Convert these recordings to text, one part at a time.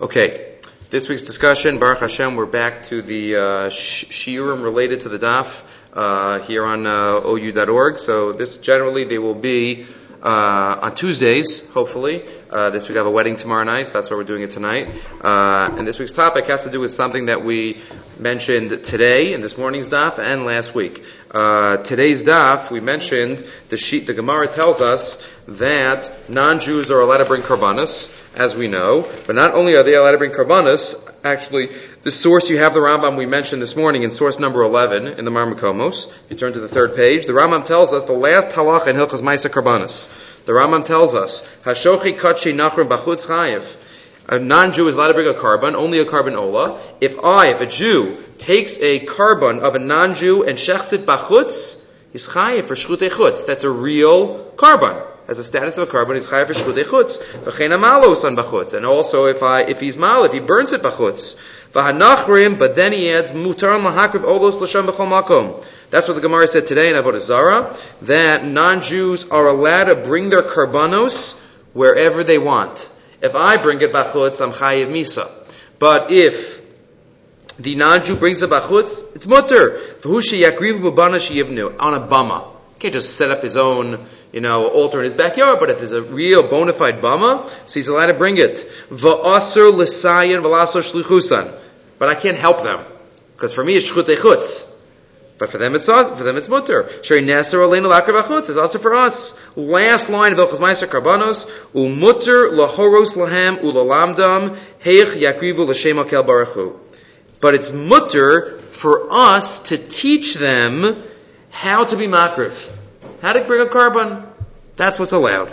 Okay, this week's discussion, Baruch Hashem, we're back to the uh, shiurim related to the daf uh, here on uh, ou.org. So this generally they will be uh, on Tuesdays, hopefully. Uh, this week I have a wedding tomorrow night, so that's why we're doing it tonight. Uh, and this week's topic has to do with something that we mentioned today in this morning's daf and last week. Uh, today's daf, we mentioned the sheet, the Gemara tells us that non-Jews are allowed to bring karbanas, as we know, but not only are they allowed to bring karbanas, actually, the source you have the Rambam we mentioned this morning in source number 11 in the Marmakomos. You turn to the third page. The Rambam tells us the last halach in Hilchas Maisa Karbanas. The Rambam tells us, Hashochi Kachi Nachrim Bachutz Chayev. A non-Jew is allowed to bring a carbon, only a carbon ola. If I, if a Jew, takes a carbon of a non-Jew and shechs it bachutz, he's chayiv for shchutei chutz. That's a real carbon. Has a status of a carbon, he's chayiv for shchutei chutz. V'chein amalos on bachutz. And also if I, if he's mal, if he burns it bachutz. V'hanachrim, but then he adds mutar lahakriv olos l'sham b'chol makom. That's what the Gemara said today in Avodah Zarah, that non-Jews are allowed to bring their karbanos wherever they want. If I bring it bachutz, I'm chayiv misa. But if the non-Jew brings it bachutz, it's mutter. V'hushi yakriv b'bana sheyivnu, on a bama. He can't just set up his own, you know, altar in his backyard, but if there's a real bona fide bama, so he's allowed to bring it. V'asr l'sayin v'lasor shlichusan. But I can't help them. Because for me it's shchutei chutz. But for them it's for them it's mutter. Shari neser aleinu lakar b'chutz is also for us. Last line of Elchaz Meiser Karbanos umutter lahoros lahem ulalamdam heich yakrivu l'shem akel baruchu. But it's mutter for us to teach them how to be makrif, how to bring a carbon. That's what's allowed.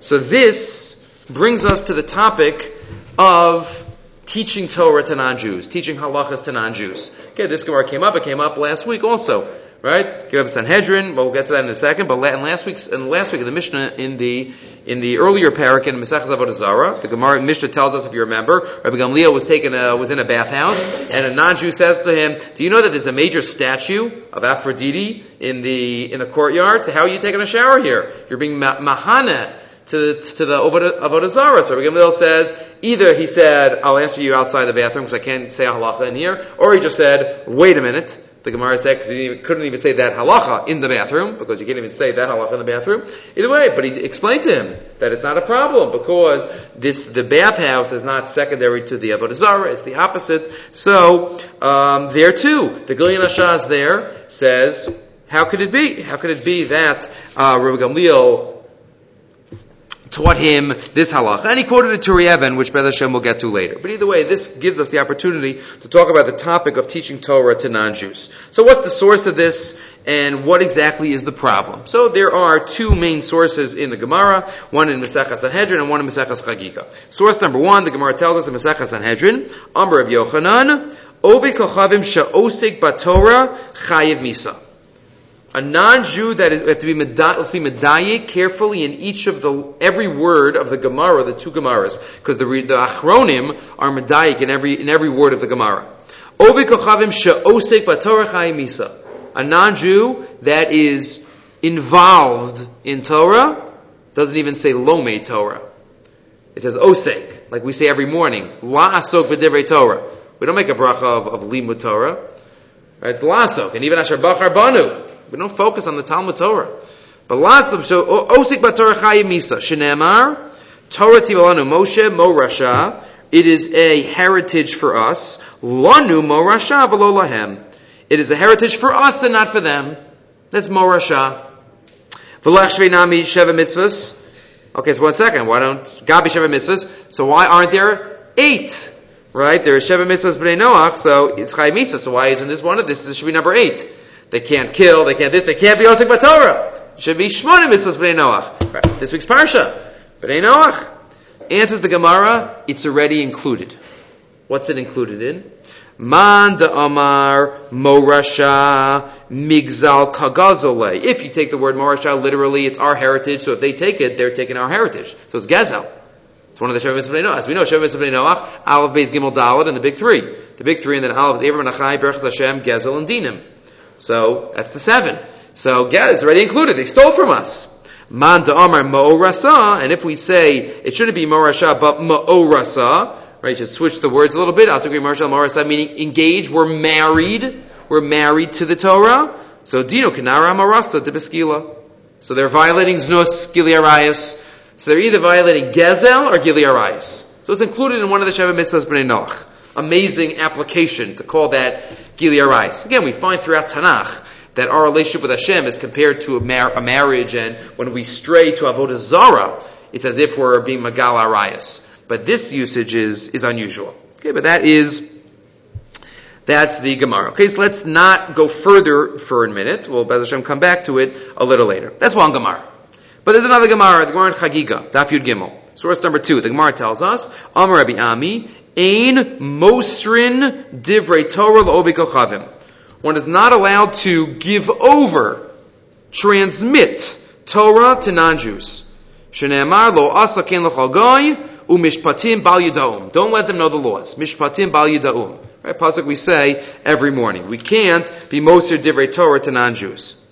So this brings us to the topic of teaching Torah to non-Jews, teaching halachas to non-Jews. Okay, this Gemara came up. It came up last week also, right? Came up in Sanhedrin. But we'll get to that in a second. But in last week's, in last week, in the Mishnah, in the in the earlier parak in Mesechus Avodah Zarah, the Gemara Mishnah tells us, if you remember, Rabbi Gamliel was taken, a, was in a bathhouse, and a non-Jew says to him, "Do you know that there's a major statue of Aphrodite in the in the courtyard? So how are you taking a shower here? You're being ma- mahana." to the, to the Avodah Zarah. So Rabbi Gamliel says, either he said, I'll answer you outside the bathroom because I can't say a halacha in here, or he just said, wait a minute. The Gemara said, because he couldn't even say that halacha in the bathroom, because you can't even say that halacha in the bathroom. Either way, but he explained to him that it's not a problem, because this, the bathhouse is not secondary to the Avodah Zarah, it's the opposite. So, um, there too, the Gilyon HaShas there says, how could it be? How could it be that, uh, Rabbi Gamliel taught him this halacha. And he quoted a Turi Even, which Beth Hashem will get to later. But either way, this gives us the opportunity to talk about the topic of teaching Torah to non-Jews. So what's the source of this? And what exactly is the problem? So there are two main sources in the Gemara, one in Mesechas Sanhedrin and one in Mesechas Chagiga. Source number one, the Gemara tells us in Mesechas Sanhedrin, Amr of Yochanan, Ovi kochavim sha'osik batorah chayiv misa a non-Jew that is, have to be let's be medayik carefully in each of the every word of the Gemara, the two Gemaras, because the the Achronim are medayik in every in every word of the Gemara. Ovi kochavim she'osek b'torah misa. A non-Jew that is involved in Torah doesn't even say lomei Torah. It says osek, like we say every morning. La asok v'divrei Torah. We don't make a bracha of, of limud Torah. Right? It's la asok, and even asher bachar banu. We don't focus on the Talmud Torah. But of, so, Osik Batorah Chayim Misa, Shenemar, Torah Tivalanu Moshe, Mo Rasha, it is a heritage for us. Lanu Mo Rasha, Velo Lahem. It is a heritage for us and not for them. That's Mo Rasha. V'lech Shveinami Sheva Mitzvahs. Okay, so one second. Why don't, Gabi Sheva Mitzvahs. So why aren't there eight? Right? There is Sheva Mitzvahs B'nai Noach, so it's Chayim Misa. So why isn't this one of this? This should be number eight. They can't kill, they can't this, they can't be Osik Batorah. It should be Shmonim Mitzvahs B'nai Noach. Right. This week's Parsha. B'nai Noach. Answers the Gemara, it's already included. What's it included in? Man de Amar Morasha Migzal Kagazole. If you take the word Morasha literally, it's our heritage, so if they take it, they're taking our heritage. So it's Gezel. It's one of the Sheva Mitzvah Noach. As we know, Sheva Mitzvah Noach, Aleph, Beis, Gimel, Dalet, and the big three. The big three, and then Aleph is Abraham, Nachai, Berachas Hashem, Gezel, and Dinim. So that's the seven. So Gad is already included. They stole from us. Man da'amar ma'orasa, and if we say it shouldn't be ma'orasha, but ma'orasa, right, just switch the words a little bit, I'll marshal ma'orasa, meaning engage, we're married, we're married to the Torah, so dino kanara marasa de beskila. So they're violating znus, giliarayas, so they're either violating gezel or giliarayas. So it's included in one of the Sheva Mitzvahs B'nai Noach. Amazing application to call that giliarayas. Again, we find throughout Tanakh, that our relationship with Hashem is compared to a, mar- a marriage, and when we stray to avodah zara, it's as if we're being magal arayas. But this usage is is unusual. Okay, but that is that's the Gemara. Okay, so let's not go further for a minute. We'll Bez Hashem come back to it a little later. That's one Gemara. But there's another Gemara, the Gemara in Chagiga, Daf Yud Gimel. Source number two. The Gemara tells us, Amar Rabbi Ami, Ein Mosrin Divrei Torah La'obik one is not allowed to give over, transmit Torah to non-Jews. Shneamar lo asakin l'chalgoy umishpatim bal yidaum. Don't let them know the laws. Mishpatim bal yidaum. Right, pasuk we say every morning. We can't be moser divrei Torah to non-Jews.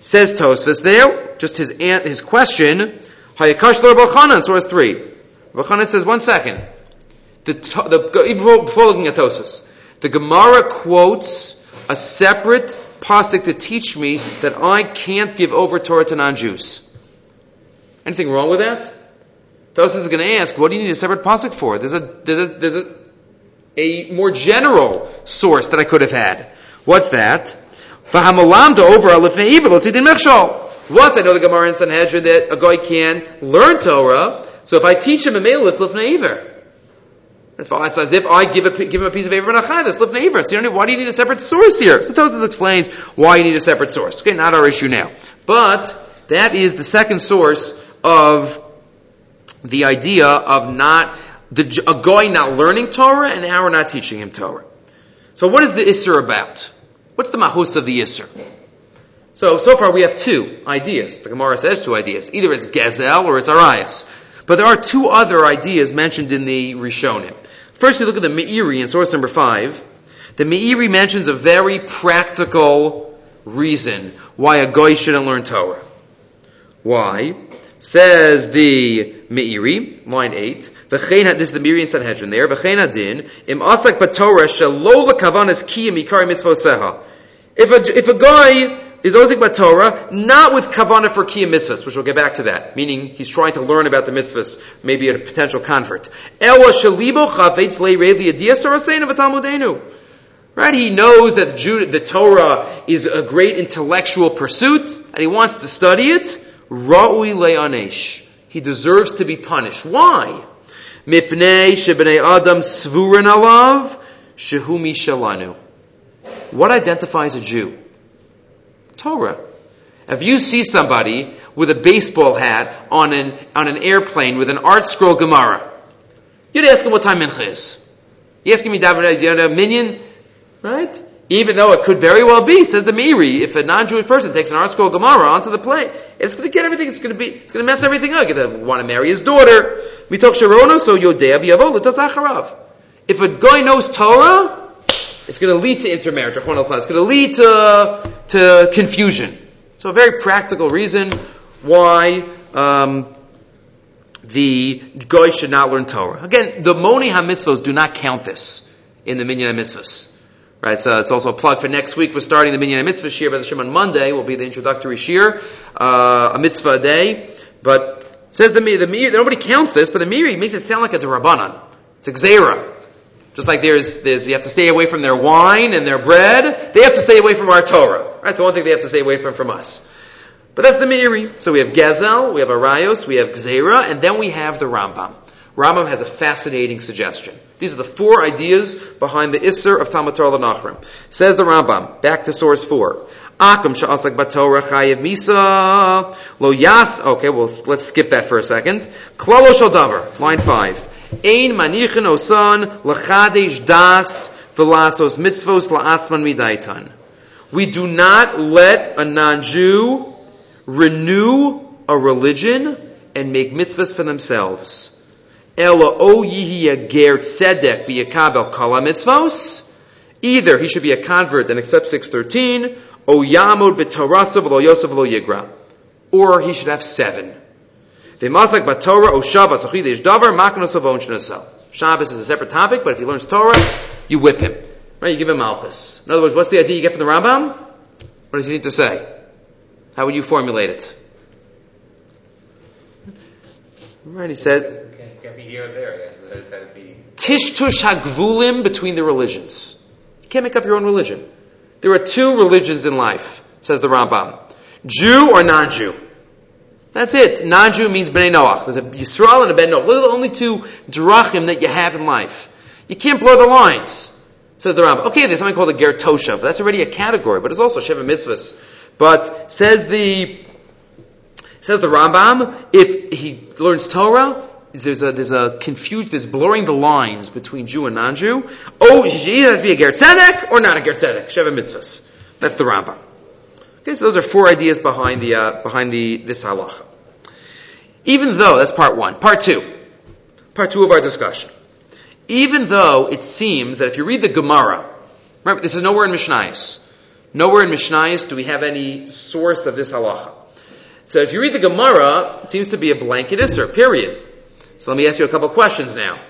Says Tosfos there, just his his question. Hayakash lo Bachanan, source three. Bachanan says one second. The, the, before, looking at Tosfos, the Gemara quotes a separate pasuk to teach me that I can't give over Torah to non-Jews. Anything wrong with that? Tosfos is going to ask, what do you need a separate pasuk for? There's a there's a there's a, a more general source that I could have had. What's that? V'hamalamda over Once I know the Gemara in Sanhedrin that a guy can learn Torah, so if I teach him a melis lifnei iver. It's as if I give, a, give him a piece of paper and a this lifnei iver. So you don't need, why do you need a separate source here? So Tosfos explains why you need a separate source. Okay, not our issue now. But that is the second source of the idea of not the, a guy not learning Torah and we're not teaching him Torah. So what is the Isser about? What's the mahus of the Isser? So, so far we have two ideas. The Gemara says two ideas. Either it's Gezel or it's Arias. But there are two other ideas mentioned in the Rishonim. First, we look at the Meiri in source number five. The Meiri mentions a very practical reason why a guy shouldn't learn Torah. Why? Says the Meiri, line 8, this is the Meiri in Sanhedrin there, V'chein adin, im asak b'torah shelo l'kavanas kiyim ikari mitzvoseha. If a, if a guy is ozik Torah, not with kavana for kiyam mitzvahs, which we'll get back to that, meaning he's trying to learn about the mitzvahs, maybe a potential convert. Right? He knows that the Torah is a great intellectual pursuit, and he wants to study it. Ra'ui le'anesh. He deserves to be punished. Why? Mipnei shebnei adam svurin alav shehumi shalanu. What identifies a Jew? Torah. If you see somebody with a baseball hat on an, on an airplane with an ArtScroll Gemara, you'd ask him what time Mincha is. You asking me, David, you have a minion? Right? Even though it could very well be, says the Meiri, if a non-Jewish person takes an ArtScroll Gemara onto the plane, it's going to get everything, it's going to be, it's going to mess everything up. He's going to want to marry his daughter. We talk Sharona, so Yodea v'yavo l'tazacharav. If a guy knows Torah, it's going to lead to intermarriage. It's going to lead to, to confusion. So a very practical reason why um, the goy should not learn Torah. Again, the Moni HaMitzvahs do not count this in the Minyan HaMitzvahs. Right, so it's also a plug for next week. We're starting the Minyan HaMitzvah Shir by the Shem on Monday. Will be the introductory Shir, uh, a mitzvah a day. But says the me, the nobody counts this, but the Meiri makes it sound like it's a rabbanan. It's a gzera. Just like there's, there's, you have to stay away from their wine and their bread, they have to stay away from our Torah. Right? So one thing they have to stay away from from us. But that's the Meiri. So we have Gezel, we have Arayos, we have Gzera, and then we have the Rambam. Rambam has a fascinating suggestion. These are the four ideas behind the Isser of Talmud Torah. Says the Rambam, back to source four. Akum sha'asak batorah chayev misa lo yas. Okay, well let's skip that for a second. Klalo shal line five. Ein osan das velasos mitzvos la'atzman midaitan. We do not let a non-Jew renew a religion and make mitzvahs for themselves. Ela o ger tzedek v'yakabel kala mitzvos. Either he should be a convert and accept 613, o yamod yigra. or he should have seven. V'masak b'Torah o Shabbos o chidesh davar maknos avon shnosel. Shabbos is a separate topic, but if he learns Torah, you whip him. Right? You give him malchus. In other words, what's the idea you get from the Rambam? What does he need to say? How would you formulate it? Right, he said. It can't be here or there. It has to- it has to be- Tishtush hagvulim between the religions. You can't make up your own religion. There are two religions in life, says the Rambam. Jew or non-Jew. That's it. Non-Jew means Bnei Noach. There's a Yisrael and a Ben Noach. Those are the only two drachim that you have in life. You can't blur the lines, says the Rambam. Okay, there's something called a Ger Tosha, but that's already a category, but it's also Sheva Mitzvahs. But says the Says the Rambam, if he learns Torah, there's a there's a confusion, there's blurring the lines between Jew and non-Jew. Oh, he has to be a ger tzedek or not a ger tzedek. Sheva mitzvahs. That's the Rambam. Okay, so those are four ideas behind the uh, behind the this halacha. Even though that's part one, part two, part two of our discussion. Even though it seems that if you read the Gemara, remember this is nowhere in Mishnayos. Nowhere in Mishnayos do we have any source of this halacha. So if you read the Gemara, it seems to be a blanket isser, period. So let me ask you a couple questions now.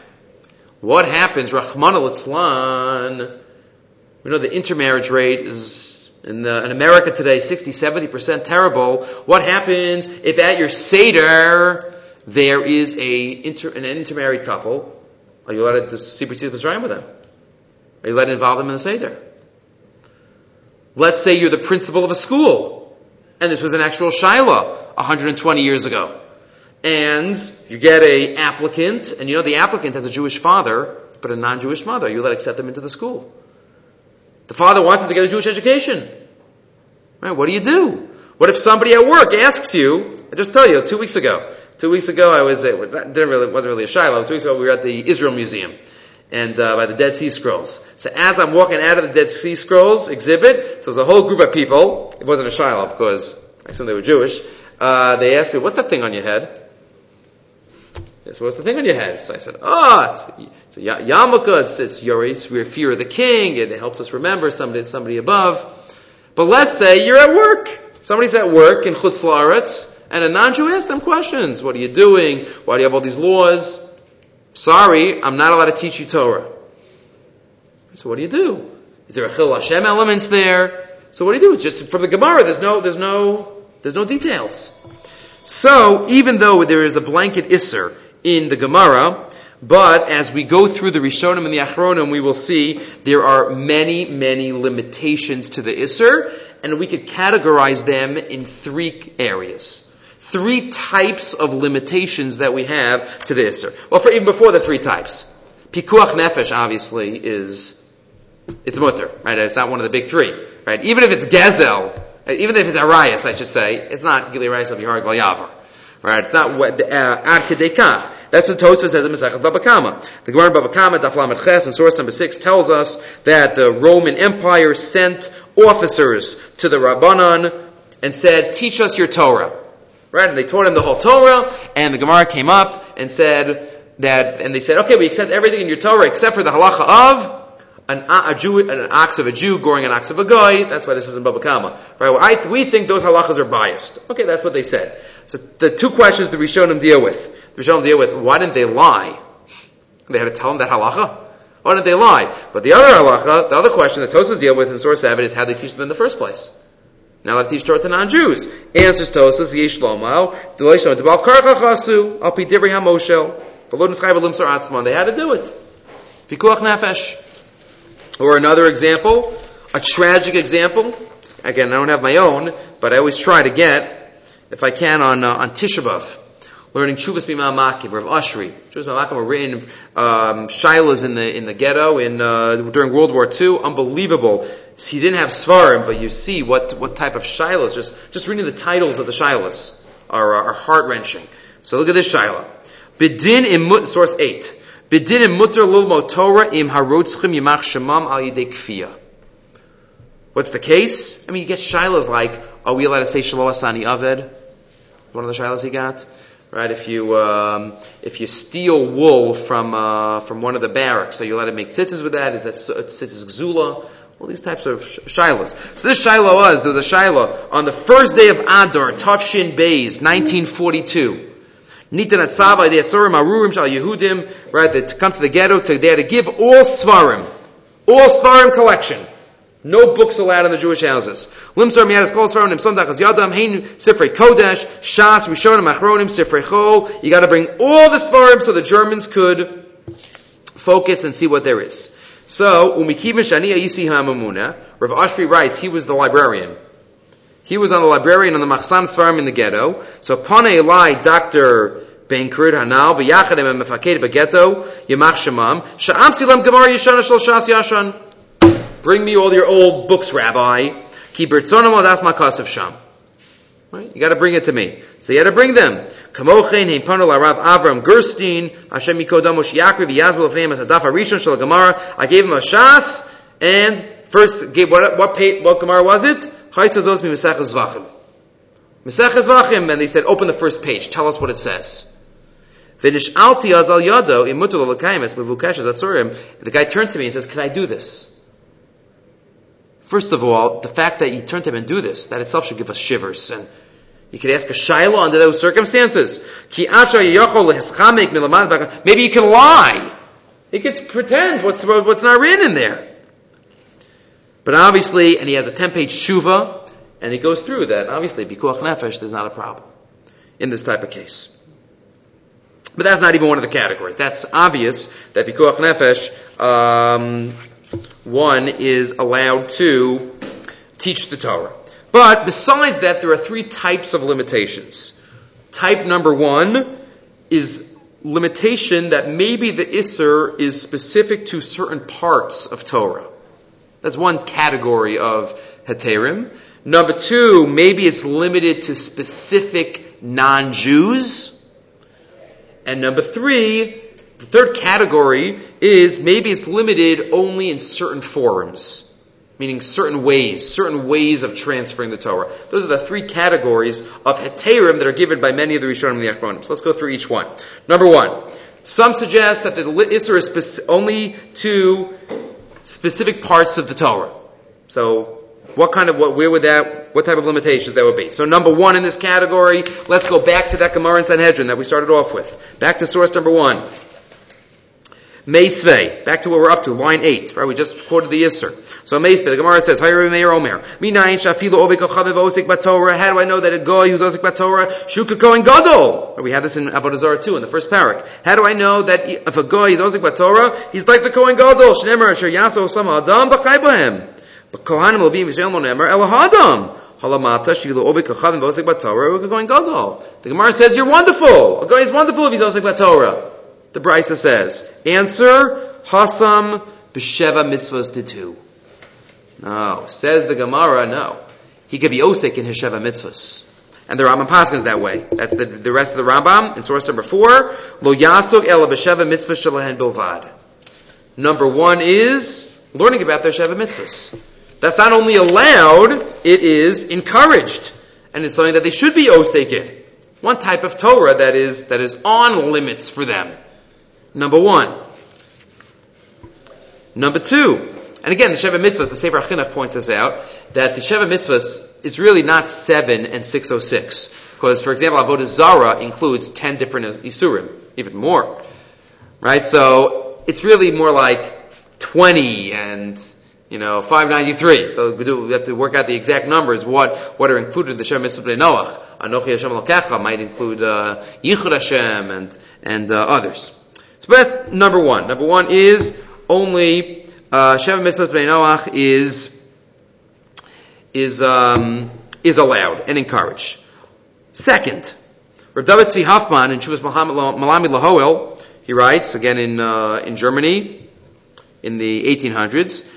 What happens, Rachmana litzlan? We know the intermarriage rate is in, the, in America today 60, 70% terrible. What happens if at your Seder there is a inter, an intermarried couple? Are you allowed to see Mitzrayim with them? Are you allowed to involve them in the Seder? Let's say you're the principal of a school, and this was an actual Shiloh 120 years ago. And you get a applicant, and you know the applicant has a Jewish father, but a non-Jewish mother. You let accept them into the school. The father wants him to get a Jewish education. Right? What do you do? What if somebody at work asks you? I just tell you, two weeks ago. Two weeks ago, I was at, didn't really wasn't really a Shiloh. Two weeks ago, we were at the Israel Museum, and uh, by the Dead Sea Scrolls. So as I'm walking out of the Dead Sea Scrolls exhibit, so there's a whole group of people. It wasn't a Shiloh because I assume they were Jewish. Uh, they asked me, "What's that thing on your head?" I said, "What's the thing on your head?" So I said, "Oh, it's, it's a ya- yarmulke. It's, it's your it's fear of the king. It helps us remember somebody somebody above." But let's say you're at work. Somebody's at work in Chutz La'aretz, and a non-Jew asks them questions. What are you doing? Why do you have all these laws? Sorry, I'm not allowed to teach you Torah. So what do you do? Is there a Chil Hashem elements there? So what do you do? Just from the Gemara. There's no, there's no, there's no details. So even though there is a blanket Isser in the Gemara, but as we go through the Rishonim and the Achronim, we will see there are many, many limitations to the Isser, and we could categorize them in three areas. Three types of limitations that we have to the Isser. Well, for, even before the three types. Pikuach Nefesh, obviously, is, it's mutter, right? It's not one of the big three, right? Even if it's Gezel, even if it's Arias, I should say, it's not Gili of Yahar Yavar, right? It's not what, uh, Ad Kedekach. That's what Tosfos says in Mesechus Baba Kama. The Gemara in Baba Kama, Daf Ches, in source number six, tells us that the Roman Empire sent officers to the Rabbanon and said, "Teach us your Torah." Right? And they taught him the whole Torah, and the Gemara came up and said that, and they said, "Okay, we accept everything in your Torah except for the halacha of." An, a Jew, an ox of a Jew goring an ox of a guy. That's why this is in Baba Kama. Right? Well, I, we think those halachas are biased. Okay, that's what they said. So the two questions the Rishonim deal with. The Rishonim deal with, why didn't they lie? They had to tell them that halacha? Why didn't they lie? But the other halacha, the other question that Tosfos deal with in source 7 is how they teach them in the first place. Now they teach Torah to non-Jews. Answers Tosfos, Yesh Lomau, Deloishon, Debal Karcha Chasu, Al Pi Divri HaMoshel, Velod Nischayv Limsar Atzman. They had to do it. Pikuach Nefesh. Or another example, a tragic example. Again, I don't have my own, but I always try to get, if I can, on uh, on Tisha B'av, learning Chuvas B'Imam Makim, Rav Oshry. Chuvas B'Imam Makim were written um, shilas in the in the ghetto in uh, during World War II. Unbelievable. He didn't have svarim, but you see what what type of shilas. Just just reading the titles of the shilas are are heart wrenching. So look at this shilah. Bidin im source eight. Bidin im mutter lilmo Torah im harotzchim yimach shemam al yidei. What's the case? I mean, you get shilas like, are we allowed to say Shalom Asani Aved? One of the shilas he got, right? If you um, if you steal wool from uh, from one of the barracks, so you allowed to make tzitzis with that? Is that tzitzis gzula? All these types of sh- shilas. So this shiloh was, there was a shiloh on the first day of Adar, Tavshin Beis, 1942. Nitan Atzava, the Atzorim Arurim Shal Yehudim, right, to come to the ghetto, to, they had to give all Svarim, all Svarim collection. No books allowed in the Jewish houses. Limsar Miyadas Kol Svarim Nim Sondachas Yadam, Hein Sifrei Kodesh, Shas, Rishonim Achronim, Sifrei Chol. You gotta bring all the Svarim so the Germans could focus and see what there is. So, Umikivin Shani Ayisi Hamamuna, Rav Oshry writes, he was the librarian. He was on the librarian on the Machsan Svarim in the ghetto. So, Pane Eli, Dr. Ben Kurid Hanal, B'yachadim and Mefaked B'ghetto, Yamach Shemam, Sha'am Silam Gemara Yishana Shal Shas Yashan. Bring me all your old books, Rabbi. Das Makasav Sham. Right? You gotta bring it to me. So you gotta bring them. Kamochen heim pano Rav Avram Gerstein, Hashem Yikodamo Shiakri v'yazbel of name as Hadaf Arishon Shal Gemara. I gave him a shas, and first gave what what pa- what Gemara was it? Chaitzos mi Mesech Zvachim. Mesech Zvachim, and they said, open the first page. Tell us what it says. V'nish'alti azal yado imutul alakaimis mevukesh atzurim. The guy turned to me and says, "Can I do this?" First of all, the fact that you turned to him and do this, that itself should give us shivers. And you could ask a shiloh under those circumstances. Maybe you can lie. He could pretend what's, what's not written in there. But obviously, and he has a 10 page shuva, and he goes through that. Obviously, bikuach nefesh, there's not a problem in this type of case. But that's not even one of the categories. That's obvious that bikuach nefesh, um, one is allowed to teach the Torah. But besides that, there are three types of limitations. Type number one is limitation that maybe the Isser is specific to certain parts of Torah. That's one category of Heterim. Number two, maybe it's limited to specific non-Jews. And number three, the third category is maybe it's limited only in certain forums, meaning certain ways, certain ways of transferring the Torah. Those are the three categories of heterim that are given by many of the Rishonim and the Achronim. So let's go through each one. Number one, some suggest that the Isser is speci- only to specific parts of the Torah. So what kind of, what, where would that, what type of limitations that would be? So number one in this category, let's go back to that Gemara in Sanhedrin that we started off with. Back to source number one. Meisvei. Back to where we're up to, line 8, right? We just quoted the Isser. So Meisvei, the Gemara says, Omer. How do I know that a goy who's osik batorah, shuka kohen gadol? We had this in Avodah Zarah too, in the first parak. How do I know that if a goy is osik batorah, he's like the kohen gadol? Shnemer asher yaso osama adam b'chai bahem. But kohanim levim yisrael mo nemer elahadam. Halamata shilu obik achaviv osik batorah, uka kohen gadol. The Gemara says, you're wonderful. A goy is wonderful if he's osik batorah. The Brisa says, answer, Hasam b'sheva mitzvahs two. No. Says the Gemara, no. He could be osik in his sheva mitzvahs. And the Rambam Paskins that way. That's the, the rest of the Rambam in source number four. Lo yasuk ela b'sheva mitzvah shalahen bilvad. Number one is learning about their sheva mitzvahs. That's not only allowed, it is encouraged. And it's something that they should be osik in. One type of Torah that is, that is on limits for them. Number one. Number two. And again, the Sheva Mitzvahs, the Sefer Chinuch points this out, that the Sheva Mitzvahs is really not 7 and 606. Because, for example, Avodah Zara includes 10 different Isurim, even more. Right? So, it's really more like 20 and, you know, 593. So we, do, we have to work out the exact numbers, what, what are included in the Sheva Mitzvah Noach. Anochi Hashem Lokecha might include, uh, Yichud Hashem and, and, uh, others. So that's number one. Number one is only uh, Sheva Mitzvah Bnei Noach is is um, is allowed and encouraged. Second, Rav David Tzvi Hoffman in Chuvas Malami Lahoel, he writes again in uh, in Germany in the 1800s.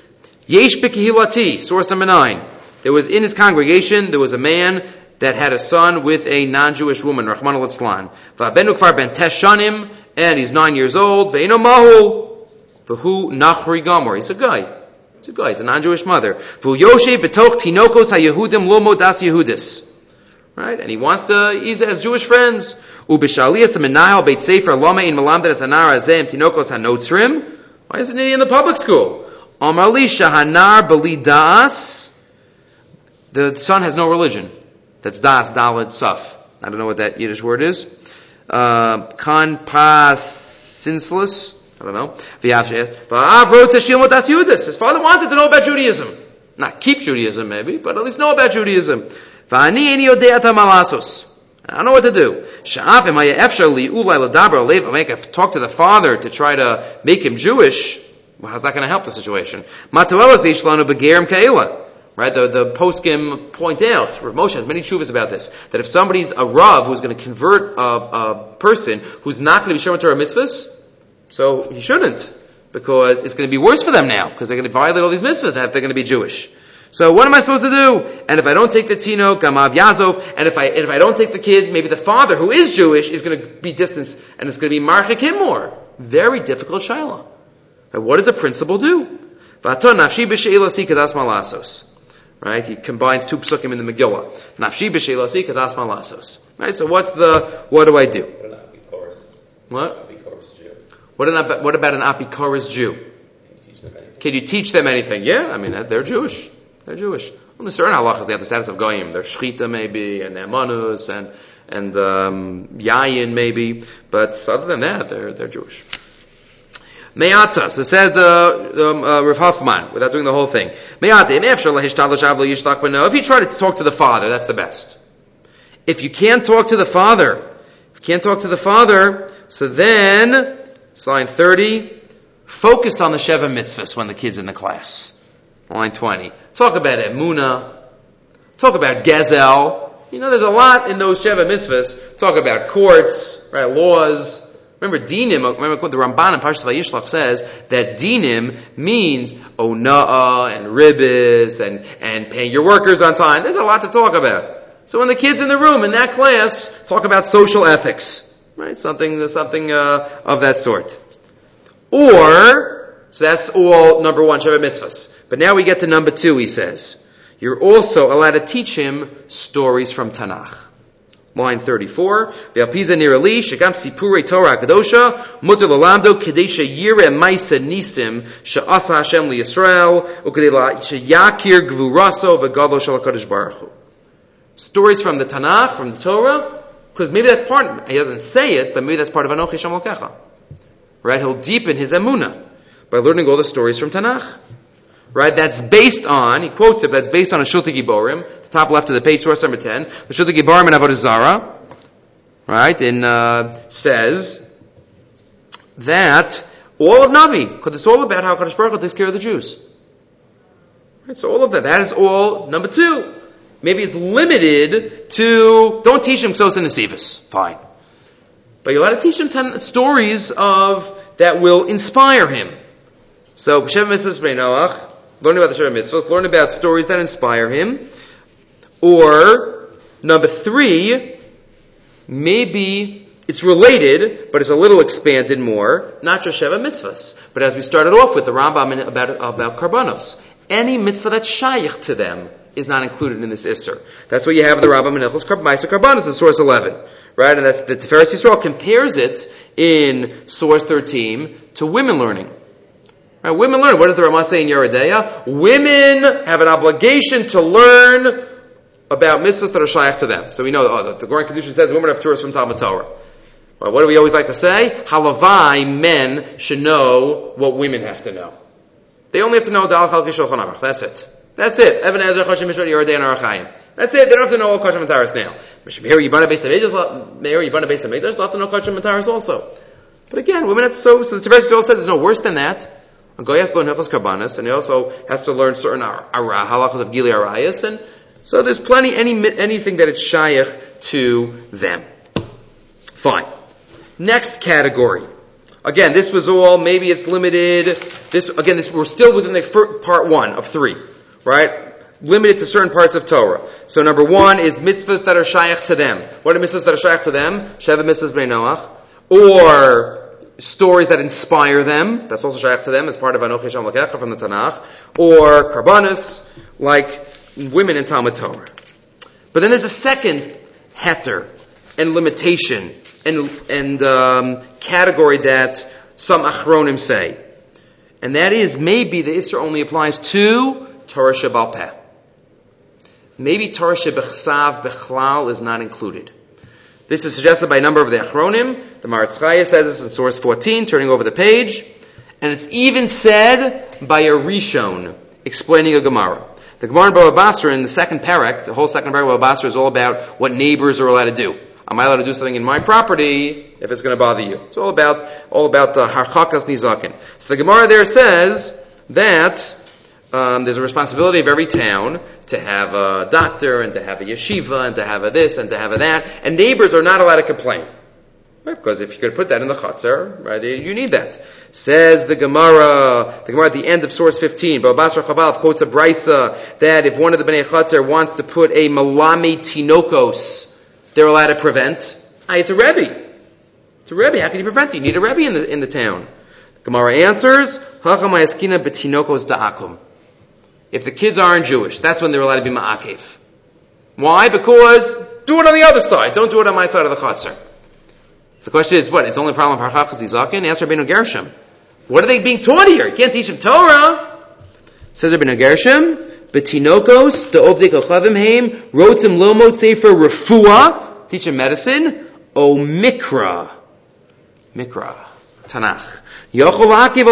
Yesh B'Kehilati, source number nine. There was in his congregation there was a man that had a son with a non-Jewish woman, Rachmana litzlan. V'abenu kfar and he's nine years old. Ve'ino mahu, v'hu nachri gamor. He's a guy. He's a guy. He's a non-Jewish mother. V'hu yoshe b'toch tinokos ha-Yehudim lo modas Yehudis. Right? And he wants to, he has Jewish friends. U'b'shaliyas ha-menahel beit sefer loma in malamdet es hanar hazeh tinokos ha-notzrim. Why isn't he in the public school? Amali shahanar bali das. The son has no religion. That's das, dalid, saf. I don't know what that Yiddish word is. Uh. I don't know. His father wanted to know about Judaism. Not keep Judaism, maybe, but at least know about Judaism. I don't know what to do. Talk to the father to try to make him Jewish. Well, how's that going to help the situation? Right? The, the poskim point out, Rav Moshe has many chuvas about this, that if somebody's a Rav who's going to convert a, a person who's not going to be Sherman Torah mitzvahs, so he shouldn't, because it's going to be worse for them now, because they're going to violate all these mitzvahs if they're going to be Jewish. So what am I supposed to do? And if I don't take the tino, gamav yazov, and if I and if I don't take the kid, maybe the father who is Jewish is going to be distanced, and it's going to be marchik more. Very difficult shaila. what does the principal do? Right? He combines two psukim in the Megillah. Nafshi b'sheilasi kadas malasos. Right? So what's the, what do I do? What? What, an, what about an apikoros Jew? Can you teach them anything? Yeah, I mean, they're Jewish. They're Jewish. The certain halachas, they have the status of goyim. They're shchita maybe, and emanus, and and um, yayin maybe. But other than that, they're they're Jewish. Me'ata. So says the um, uh, Rav Hoffman, without doing the whole thing. Me'ata. If you try to talk to the father, that's the best. If you can't talk to the father, if you can't talk to the father, so then, line 30, focus on the Sheva mitzvahs when the kid's in the class. Line 20. Talk about Emuna. Talk about Gezel. You know, there's a lot in those Sheva mitzvahs. Talk about courts, right, laws. Remember, dinim, remember the Ramban in Parshas Vayishlach says, that dinim means ona'ah and ribbis and, and paying your workers on time. There's a lot to talk about. So when the kids in the room in that class talk about social ethics, right? Something, something uh, of that sort. Or, so that's all number one, Sheva mitzvahs. But now we get to number two, he says. You're also allowed to teach him stories from Tanakh. Line 34, Ve'alpiza nirali, shagam sipurei Torah kadosha, mutter lalamdo, kadesha yire maisa nisim, sha'asa Hashem li Yisrael, ukadei shayakir gvuraso v'gado shal HaKadosh. Stories from the Tanakh, from the Torah, because maybe that's part, he doesn't say it, but maybe that's part of Anochi Shamokecha. Right? He'll deepen his emunah by learning all the stories from Tanakh right? That's based on, he quotes it, that's based on a Shiltei Giborim, top left of the page, source number 10. The Shiltei Giborim in Avodah Zarah, right, and uh, says that all of Navi, because it's all about how Kadosh Baruch Hu takes care of the Jews. Right, so all of that, that is all number two. Maybe it's limited to, don't teach him Ksos and Nesivus. Fine. But you're allowed to teach him ten stories of, that will inspire him. So, Shem Mitzvahs Noach, learning about the Shara Mitzvahs, learn about stories that inspire him. Or, number three, maybe it's related, but it's a little expanded more, not just Sheva Mitzvahs, but as we started off with the Rambam about, about Karbanos. Any mitzvah that's shaykh to them is not included in this Isser. That's what you have in the Rambam in Ilchos Ma'aser Karbanos in source 11. Right? And that's the Tiferes Yisrael compares it in source 13 to women learning. Right, women learn. What does the Ramah say in Yoreh Women have an obligation to learn about mitzvahs that are shaykh to them. So we know oh, the Goran Kedushin says women have tours from Talmud Torah. Well, what do we always like to say? Halavai, men should know what women have to know. They only have to know Dal Chalki Shulchan Aruch. That's it. That's it. Evan Ezra Choshen Mishpat Yoreh De'ah Arachayim. That's it. They don't have to know all Kashim Mataris now. Here Yibana Beis Hamikdash, here Yibana Beis Hamikdash, they have to know Kashim Mataris also. But again, women have to, so, so the Tiferes Yisrael says it's no worse than that. A guy has to learn Hilchos Karbanis, and he also has to learn certain halachas of Gili Arayas, and so there's plenty, any, anything that it's shaykh to them. Fine. Next category. Again, this was all, maybe it's limited, this, again, this, we're still within the part one of three, right? Limited to certain parts of Torah. So number one is mitzvahs that are shaykh to them. What are mitzvahs that are shaykh to them? Sheva mitzvahs b'nei Noach. Or stories that inspire them. That's also shaykh to them as part of Anochi Shem from the Tanakh. Or Karbanis, like women in Talmud Torah. But then there's a second heter and limitation and, and um, category that some Achronim say. And that is maybe the Isser only applies to Torah Shabbal Peh. Maybe Torah Shebechsav Bechlal is not included. This is suggested by a number of the Achronim. The Maritz says this in source 14, turning over the page. And it's even said by a Rishon, explaining a Gemara. The Gemara Baba Basra, in the second parak, the whole second parak Baba Basra is all about what neighbors are allowed to do. Am I allowed to do something in my property if it's going to bother you? It's all about, all about uh, harchakas nizakin. So the Gemara there says that um, there's a responsibility of every town to have a doctor and to have a yeshiva and to have a this and to have a that, and neighbors are not allowed to complain. Right? Because if you could put that in the chutzner, right, you need that. Says the Gemara, the Gemara at the end of source 15, Babasra Chabal quotes a brisa that if one of the Bnei Chatzar wants to put a malami tinokos, they're allowed to prevent. Ah, it's a Rebbe. It's a Rebbe. How can you prevent it? You need a Rebbe in the, in the town. Gemara answers, Hachamayaskina betinokos da'akum. If the kids aren't Jewish, that's when they're allowed to be ma'akev. Why? Because do it on the other side. Don't do it on my side of the chutzner. The question is, what? It's only a problem for Harchachas Yizakin? Answer Rabbeinu Gershom. What are they being taught here? You can't teach them Torah. Says Rabbeinu Gershom, Betinokos, the Ovdik Ochavim Haim, Rotzim Lomot Sefer Refuah, teach them medicine, O Mikra. Mikra. Tanakh. Yochol Akiv.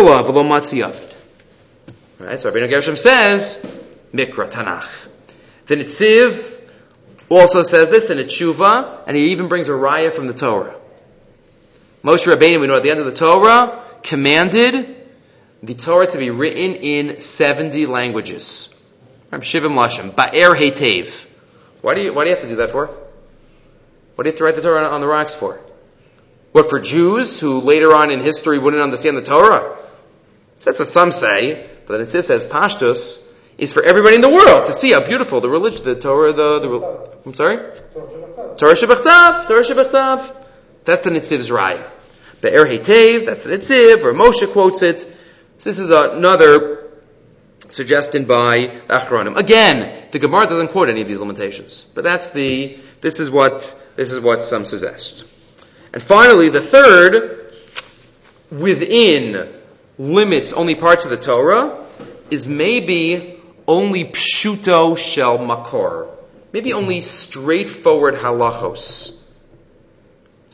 Right? So Rabbeinu Gershom says, Mikra Tanakh. The Nitziv also says this in a tshuva, and he even brings a raya from the Torah. Moshe Rabbeinu, we know at the end of the Torah, commanded the Torah to be written in 70 languages. Why do you, why do you have to do that for? What do you have to write the Torah on the rocks for? What, for Jews who later on in history wouldn't understand the Torah? That's what some say. But then it says Pashtus is for everybody in the world to see how beautiful the religion, the Torah, the, the I'm sorry? Torah Shabachtav, Torah Shabachtav. That's the Nitziv's Raya. Be'er Hetev, that's the Nitziv, or Moshe quotes it. So this is another suggestion by Achronim. Again, the Gemara doesn't quote any of these limitations. But that's the, this is what, this is what some suggest. And finally, the third, within limits only parts of the Torah is maybe only pshuto shel makor. Maybe only straightforward halachos.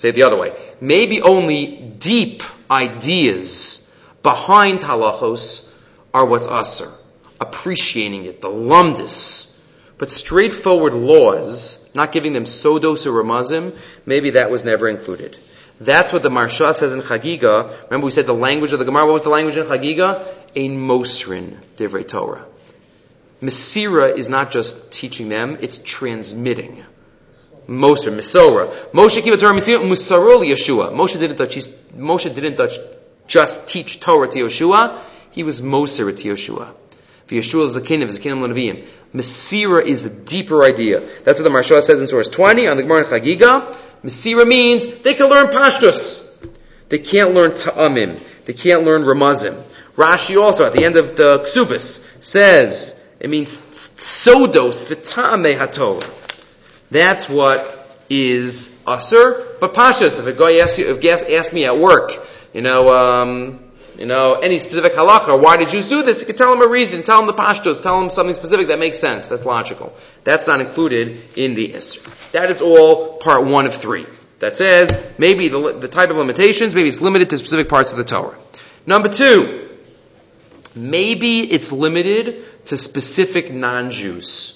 Say it the other way. Maybe only deep ideas behind halachos are what's usher. Appreciating it, the lumdis. But straightforward laws, not giving them sodos or ramazim, maybe that was never included. That's what the Maharsha says in Chagiga. Remember we said the language of the Gemara. What was the language in Chagiga? Ein Mosrin, Divrei Torah. Mesira is not just teaching them, it's transmitting. Moser, Misora. Moshe kiva Torah Mesira, Musarol Yeshua. Moshe didn't touch, Moshe didn't touch, just teach Torah to Yeshua. He was Moser to Yeshua. Yeshua is a king of Leneviim. Mesira is a deeper idea. That's what the Maharsha says in source 20 on the Gemara Chagiga. Mesira means they can learn Pashtus. They can't learn Ta'amim. They can't learn Ramazim. Rashi also, at the end of the Ksubis, says, it means Sodos V'Ta'ame HaTorah. That's what is Asr. But Pashtus, if a guy asks, you, if asks me at work, you know, um, you know, any specific halacha, why did Jews do this? You can tell them a reason, tell them the pashtos, tell them something specific that makes sense, that's logical. That's not included in the Isra. That is all part one of three. That says, maybe the, the type of limitations, maybe it's limited to specific parts of the Torah. Number two, maybe it's limited to specific non-Jews.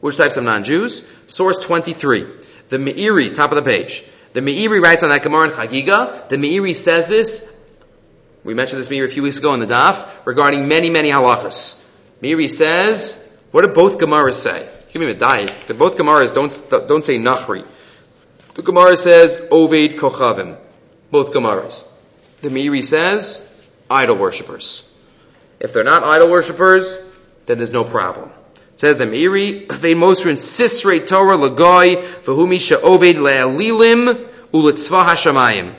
Which types of non-Jews? Source 23. The Meiri, top of the page. The Meiri writes on that Gemara in Chagiga. The Meiri says this we mentioned this Meiri a few weeks ago in the Daf regarding many, many halachas. Meiri says, what do both Gemaras say? Give me a die. The both Gemaras don't, don't say Nachri. The Gemara says, Oved Kochavim. Both Gemaras. The Meiri says, idol worshippers. If they're not idol worshippers, then there's no problem. Says the Meiri, Vein Mosrin Sisrei Torah Lagoi, Vahumi Sha'oved Le'alilim Ulitzvah HaShamayim.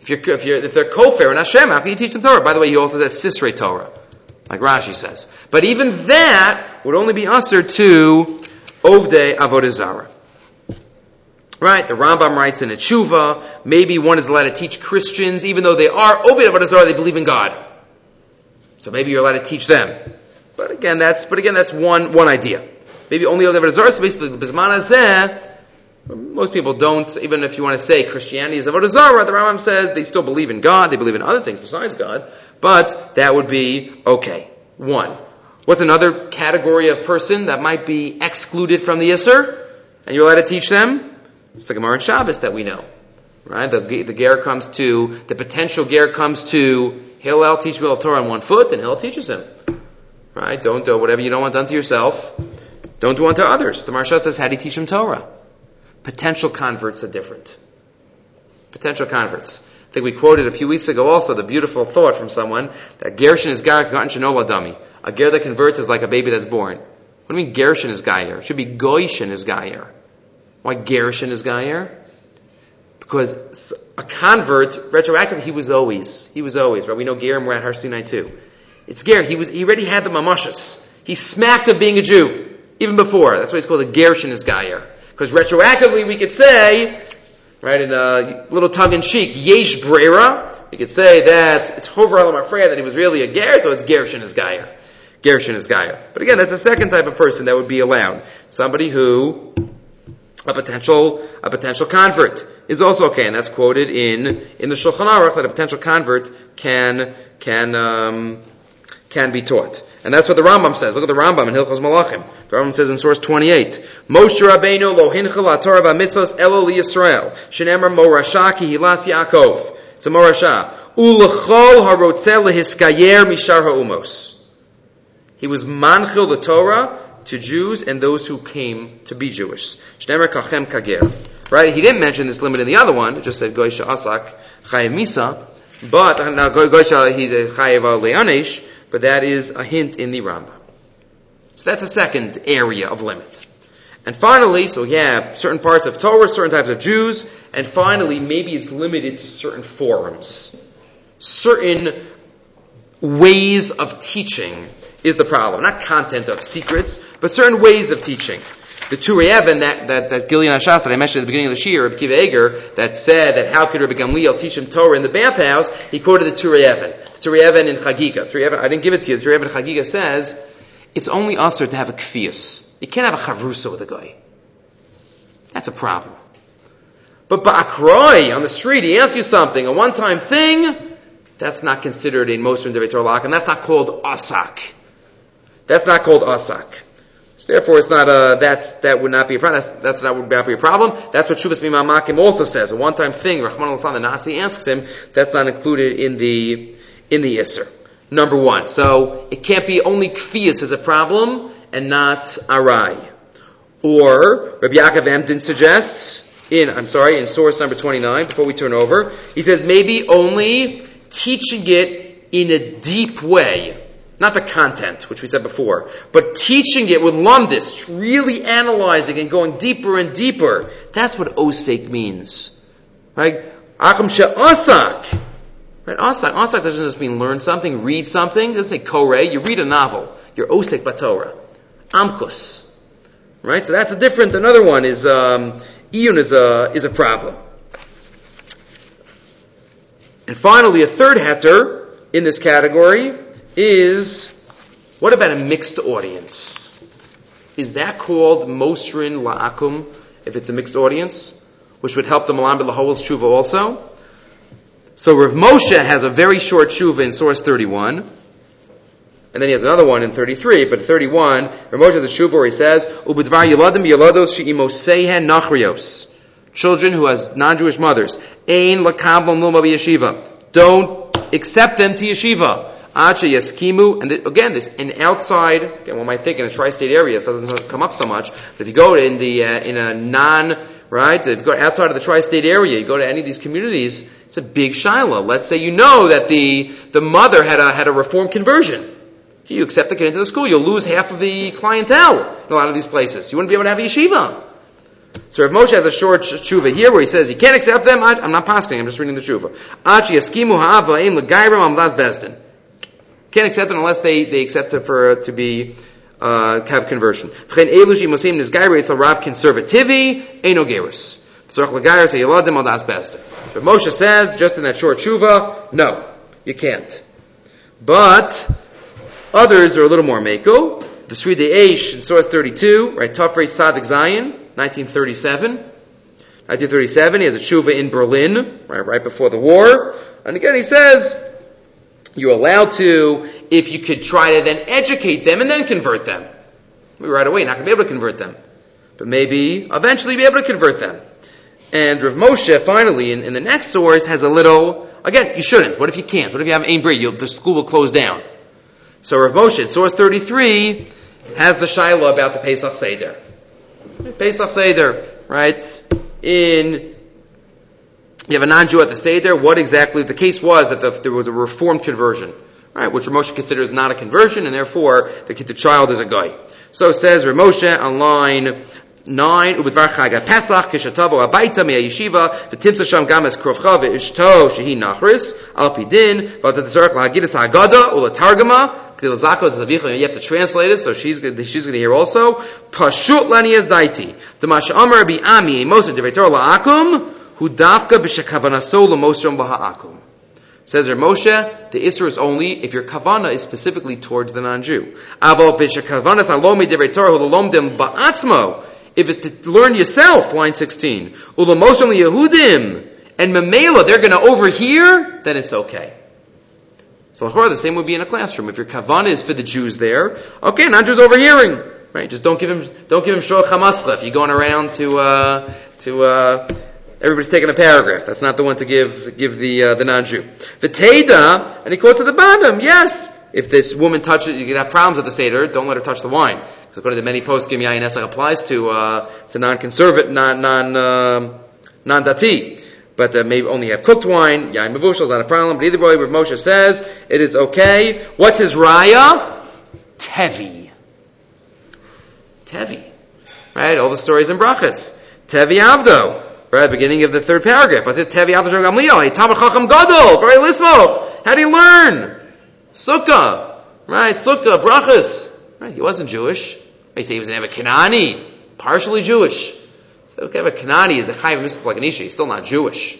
If you're, if, you're, if they're kofar and Hashem, how can you teach them Torah? By the way, he also says Sisrei Torah, like Rashi says. But even that would only be ushered to Ovde Avodazara. Right? The Rambam writes in a tshuva, maybe one is allowed to teach Christians, even though they are Ovid Avodah they believe in God. So maybe you're allowed to teach them. But again, that's, but again, that's one, one idea. Maybe only Avodah so basically, the Bisman most people don't, even if you want to say Christianity is Avodah Zarah, the Rambam says they still believe in God, they believe in other things besides God, but that would be okay. One. What's another category of person that might be excluded from the Isser, and you're allowed to teach them? It's the Gemara and Shabbos that we know. Right? The, the Ger comes to, the potential Ger comes to Hillel teach Bill Torah on one foot, and Hillel teaches him. Right? Don't do whatever you don't want done to yourself. Don't do unto others. The Maharsha says, how do you teach him Torah? Potential converts are different. Potential converts. I think we quoted a few weeks ago also the beautiful thought from someone that Gershon is Gar Shanola Dami. A ger that converts is like a baby that's born. What do you mean Gershon is Gayer? It should be Goishin is Gayer. Why Gershon is Gayer? Because a convert, retroactively, he was always, he was always, right? We know Gerim were at Har Sinai too. It's Ger, he was, he already had the mamashas. He smacked of being a Jew, even before. That's why he's called a Gershon is Gayer. Because retroactively we could say, right, in a little tongue in cheek, Yesh Brera, we could say that it's Hover Alam Afreya that he was really a Ger, so it's Gershon is Gayer. Is Gayer. But again, that's a second type of person that would be allowed. Somebody who a potential a potential convert is also okay, and that's quoted in in the Shulchan Aruch that a potential convert can can um, can be taught. And that's what the Rambam says. Look at the Rambam in Hilchos Malachim. The Rambam says in source 28, Moshe Rabbeinu lo hinchel Torah b'mitzvos elo li Yisrael, shenemar morasha ki hilas Yaakov. It's a morasha. Ulechol harotzel lehiskayer mishar ha'umos. He was manchil the Torah to Jews and those who came to be Jewish. Shnemer kachem kager. Right? He didn't mention this limit in the other one. It just said goisha asak chayev misa. But uh, now goisha he's a chayev leanesh. But that is a hint in the Rambam. So that's a second area of limit. And finally, so yeah, certain parts of Torah, certain types of Jews, and finally, maybe it's limited to certain forums. Certain ways of teaching is the problem. Not content of secrets, but certain ways of teaching. The Turei Even, that, that, that Gilyon HaShas that I mentioned at the beginning of the Shir, Rabbi Kiva Eiger, that said that how could Rabbi Gamliel teach him Torah in the bathhouse, he quoted the Turei Even. The Turei Even in Chagiga. I didn't give it to you. The Turei Even in Chagiga says, it's only usher to have a kfias. You can't have a chavrusa with a guy. That's a problem. But ba'akroi, on the street, he asks you something, a one-time thing, that's not considered in most Torah Torah and that's not called asak. That's not called asak. So therefore, it's not a, that's, that would not be a problem. That's, that's not would not be a problem. That's what Shuvas Mimamakim also says. A one-time thing, Rahman al the Nazi asks him, that's not included in the, in the Isser. Number one. So, it can't be only Kfias as a problem, and not Arai. Or, Rabbi Yaakov Emden suggests, in, I'm sorry, in source number 29, before we turn over, he says maybe only teaching it in a deep way not the content, which we said before, but teaching it with lumdis, really analyzing and going deeper and deeper. That's what osek means. Right? Acham she'asak. Right? Asak. Asak doesn't just mean learn something, read something. It doesn't say kore. You read a novel. You're osek batorah. Amkus. Right? So that's a different, another one is, um, Iyun is a, is a problem. And finally, a third heter in this category is what about a mixed audience? Is that called Mosrin La'akum if it's a mixed audience? Which would help the Melamed L'Hoil's Tshuva also? So Rav Moshe has a very short Tshuva in source 31. And then he has another one in 33, but 31, Rav Moshe has a Tshuva where he says, Ubudvar Yeladim Yelados She'imosehen Nachrios. Children who has non-Jewish mothers. Ein Lakablam Luma Yeshiva. Don't accept them to yeshiva. Acha Yaskimu, and the, again, this in outside. Again, one might think in a tri-state area, so it doesn't come up so much. But if you go in the uh, in a non right, if you go outside of the tri-state area, you go to any of these communities, it's a big shiloh. Let's say you know that the the mother had a had a reform conversion. You accept the kid into the school, you'll lose half of the clientele in a lot of these places. You wouldn't be able to have a yeshiva. So if Moshe has a short tshuva here where he says he can't accept them, I'm not passing, I'm just reading the tshuva. Achi yaskimu ha'ava im l'gairam amlas besdin. Can't accept it unless they, they accept it for to be uh, have conversion. Tzorch l'gayr say yeladim al das besta. But Moshe says, just in that short tshuva, no, you can't. But others are a little more mako. The Seridei Aish in source 32, right? Tafrei Sadik Zion, 1937. 1937, he has a tshuva in Berlin, right, right before the war. And again, he says, you're allowed to, if you could try to then educate them and then convert them. Right away, not going to be able to convert them. But maybe eventually be able to convert them. And Rav Moshe, finally, in, in the next source, has a little, again, you shouldn't. What if you can't? What if you have aim bri? The school will close down. So Rav Moshe, source 33, has the Shiloh about the Pesach Seder. Pesach Seder, right? In you have a non-Jew at the Seder. What exactly the case was that the, there was a reformed conversion, right? Which Rav Moshe considers not a conversion, and therefore the, the child is a guy. So says Rav Moshe on line nine. Ubedvar Chag Pesach kishatavo abaita me'ayeshiva v'timsa sham gam es krovcha ve'ishto shehi nachris al pidin v'atatzarach lahagidus hagada ulatargama you have to translate it, so she's going she's to hear also. Pashut lani es daiti. The masha amar bi ami emosa devetor la'akum hu dafka b'shekavanaso l'mosrom b'ha'akum. Says there Moshe, the Isra is only if your kavana is specifically towards the non-Jew. Aval b'shekavanas alomi devetor hu l'lomdim ba'atzmo. If it's to learn yourself, line 16. Ulamosrom Yehudim. And Mamela, they're going to overhear, then it's okay. So the same would be in a classroom. If your kavana is for the Jews there, okay, non Jews overhearing, right? Just don't give him don't give him shor chamaslef. You're going around to uh, to uh, everybody's taking a paragraph. That's not the one to give give the uh, the non-Jew. V'teida, and he quotes at the bottom. Yes, if this woman touches, you can have problems at the seder. Don't let her touch the wine, because according to the many poskim, yayin esach applies to uh, to non-conservative, non non uh, non dati but uh, maybe only have cooked wine. Yain mavushal is not a problem. But either way, Rav Moshe says it is okay. What's his raya? Tevi. Tevi. Right? All the stories in brachas. Tevi Avdo. Right? Beginning of the third paragraph. Tevi Gamliel. Tamar Chacham Gadol. Very lismov. How do you learn? Sukkah. Right? Sukkah. Brachas. Right? He wasn't Jewish. They say he was an Kanani. Partially Jewish. So, but Kanani is a chayiv mitzvah like an isha. He's still not Jewish,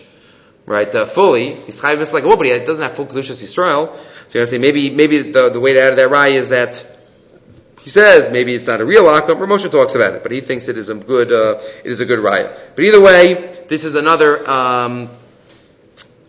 right? Uh, fully, he's chayiv mitzvah like woman, but he doesn't have full kedushas Yisrael. So you're gonna say maybe maybe the, the way to add that rai is that he says maybe it's not a real akam. Moshe talks about it, but he thinks it is a good uh, it is a good raya. But either way, this is another. Um,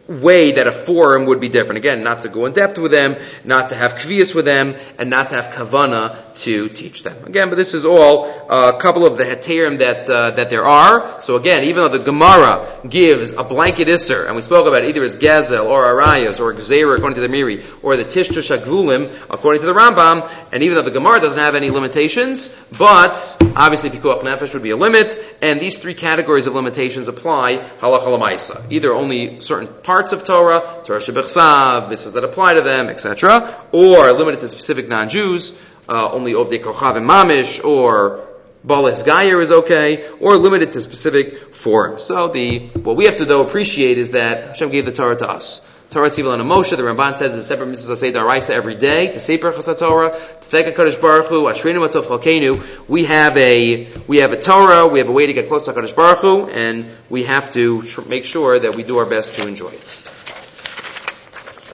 way that a forum would be different. Again, not to go in depth with them, not to have kvias with them, and not to have kavana to teach them. Again, but this is all a couple of the heterim that uh, that there are. So again, even though the Gemara gives a blanket isser, and we spoke about it, either it's Gazel or Arayas or Gzeira according to the Meiri, or the Tishtu Shagvulim according to the Rambam, and even though the Gemara doesn't have any limitations, but obviously Pikuach Nefesh would be a limit, and these three categories of limitations apply halacha. Either only certain parts of Torah, Torah Shebechsav, mitzvahs that apply to them, etc., or limited to specific non-Jews, uh, only Ovdei Kochav and Mamish, or Balas Gayer is okay, or limited to specific forms. So the, what we have to though appreciate is that Hashem gave the Torah to us. Torah Tzivil and Moshe, the Ramban says it's a separate mitzvah say Daraisa every day, to say Berachas Torah, to thank HaKadosh Baruch Hu, Ashrenu Matov Chalkenu. We have a, we have a Torah, we have a way to get close to HaKadosh Baruch Hu, and we have to tr- make sure that we do our best to enjoy it.